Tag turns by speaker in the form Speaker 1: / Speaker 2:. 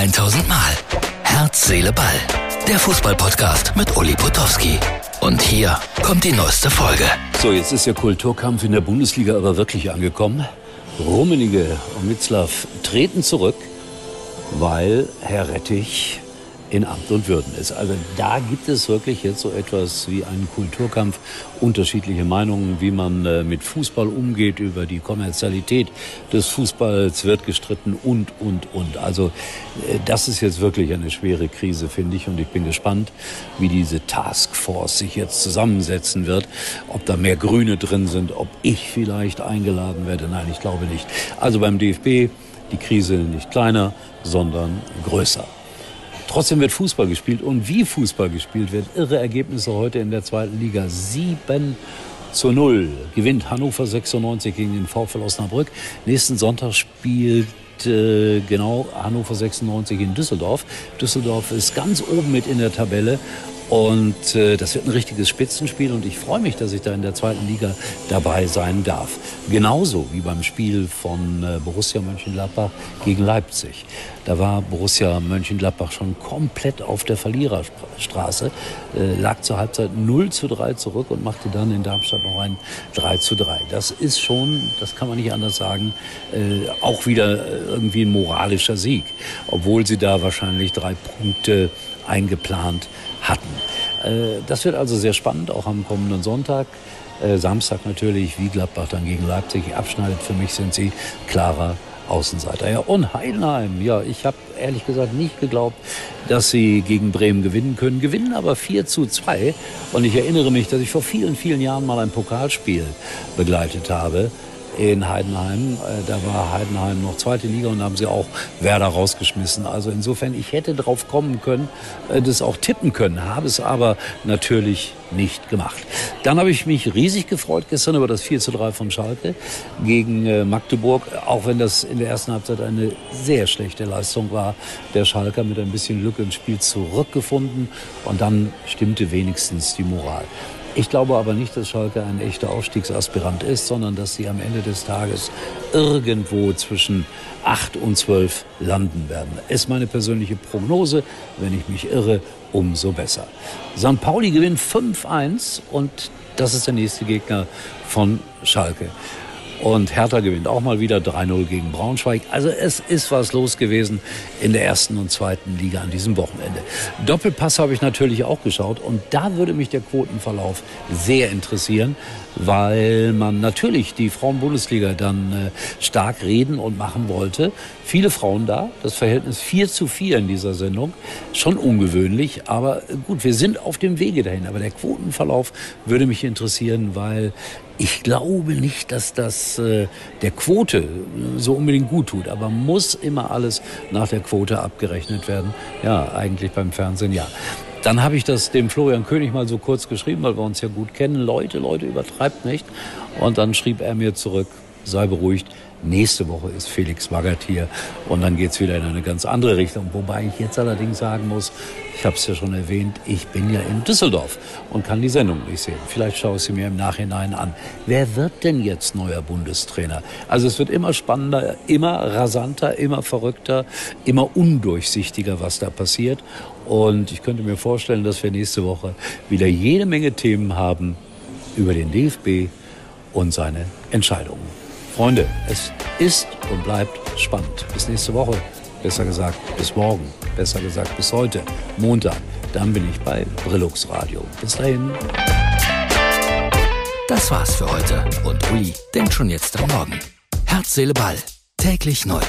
Speaker 1: 1000 Mal. Herz, Seele, Ball. Der Fußballpodcast mit Uli Potowski. Und hier kommt die neueste Folge.
Speaker 2: So, jetzt ist der Kulturkampf in der Bundesliga aber wirklich angekommen. Rummenige und Mitzlaff treten zurück, weil Herr Rettich in Amt und Würden ist. Also da gibt es wirklich jetzt so etwas wie einen Kulturkampf, unterschiedliche Meinungen, wie man äh, mit Fußball umgeht, über die Kommerzialität des Fußballs wird gestritten und, und, und. Also äh, das ist jetzt wirklich eine schwere Krise, finde ich, und ich bin gespannt, wie diese Taskforce sich jetzt zusammensetzen wird, ob da mehr Grüne drin sind, ob ich vielleicht eingeladen werde. Nein, ich glaube nicht. Also beim DFB die Krise nicht kleiner, sondern größer. Trotzdem wird Fußball gespielt und wie Fußball gespielt wird. Irre Ergebnisse heute in der zweiten Liga. 7 zu 0 gewinnt Hannover 96 gegen den VfL Osnabrück. Nächsten Sonntag spielt äh, genau Hannover 96 in Düsseldorf. Düsseldorf ist ganz oben mit in der Tabelle und äh, das wird ein richtiges Spitzenspiel und ich freue mich, dass ich da in der zweiten Liga dabei sein darf. Genauso wie beim Spiel von äh, Borussia Mönchengladbach gegen Leipzig. Da war Borussia Mönchengladbach schon komplett auf der Verliererstraße, äh, lag zur Halbzeit 0 zu 3 zurück und machte dann in Darmstadt noch ein 3 zu 3. Das ist schon, das kann man nicht anders sagen, äh, auch wieder irgendwie ein moralischer Sieg, obwohl sie da wahrscheinlich drei Punkte eingeplant hatten. Äh, das wird also sehr spannend, auch am kommenden Sonntag. Äh, Samstag natürlich, wie Gladbach dann gegen Leipzig abschneidet. Für mich sind sie klarer Außenseiter. Ja, und Heidenheim, ja, ich habe ehrlich gesagt nicht geglaubt, dass sie gegen Bremen gewinnen können. Gewinnen aber 4 zu 2. Und ich erinnere mich, dass ich vor vielen, vielen Jahren mal ein Pokalspiel begleitet habe in Heidenheim. Äh, da war Heidenheim noch zweite Liga und haben sie auch Werder rausgeschmissen. Also insofern, ich hätte drauf kommen können, äh, das auch tippen können, habe es aber natürlich nicht gemacht. Dann habe ich mich riesig gefreut gestern über das 4 zu 3 von Schalke gegen äh, Magdeburg, auch wenn das in der ersten Halbzeit eine sehr schlechte Leistung war. Der Schalker mit ein bisschen Glück ins Spiel zurückgefunden und dann stimmte wenigstens die Moral. Ich glaube aber nicht, dass Schalke ein echter Aufstiegsaspirant ist, sondern dass sie am Ende des Tages irgendwo zwischen 8 und 12 landen werden. Ist meine persönliche Prognose. Wenn ich mich irre, umso besser. St. Pauli gewinnt 5-1 und das ist der nächste Gegner von Schalke. Und Hertha gewinnt auch mal wieder 3-0 gegen Braunschweig. Also es ist was los gewesen in der ersten und zweiten Liga an diesem Wochenende. Doppelpass habe ich natürlich auch geschaut und da würde mich der Quotenverlauf sehr interessieren, weil man natürlich die Frauenbundesliga dann äh, stark reden und machen wollte. Viele Frauen da, das Verhältnis 4 zu 4 in dieser Sendung. Schon ungewöhnlich, aber gut, wir sind auf dem Wege dahin. Aber der Quotenverlauf würde mich interessieren, weil ich glaube nicht, dass das äh, der Quote so unbedingt gut tut, aber muss immer alles nach der Quote abgerechnet werden. Ja, eigentlich beim Fernsehen ja. Dann habe ich das dem Florian König mal so kurz geschrieben, weil wir uns ja gut kennen. Leute, Leute, übertreibt nicht. Und dann schrieb er mir zurück, sei beruhigt, Nächste Woche ist Felix Magath hier und dann geht's wieder in eine ganz andere Richtung. Wobei ich jetzt allerdings sagen muss, ich habe es ja schon erwähnt, ich bin ja in Düsseldorf und kann die Sendung nicht sehen. Vielleicht schaue ich sie mir im Nachhinein an. Wer wird denn jetzt neuer Bundestrainer? Also es wird immer spannender, immer rasanter, immer verrückter, immer undurchsichtiger, was da passiert. Und ich könnte mir vorstellen, dass wir nächste Woche wieder jede Menge Themen haben über den DFB und seine Entscheidungen. Freunde, es ist und bleibt spannend. Bis nächste Woche. Besser gesagt, bis morgen. Besser gesagt, bis heute. Montag. Dann bin ich bei Brillux Radio. Bis dahin.
Speaker 1: Das war's für heute. Und Uli denkt schon jetzt am Morgen. Herz, Seele, Ball. Täglich neu.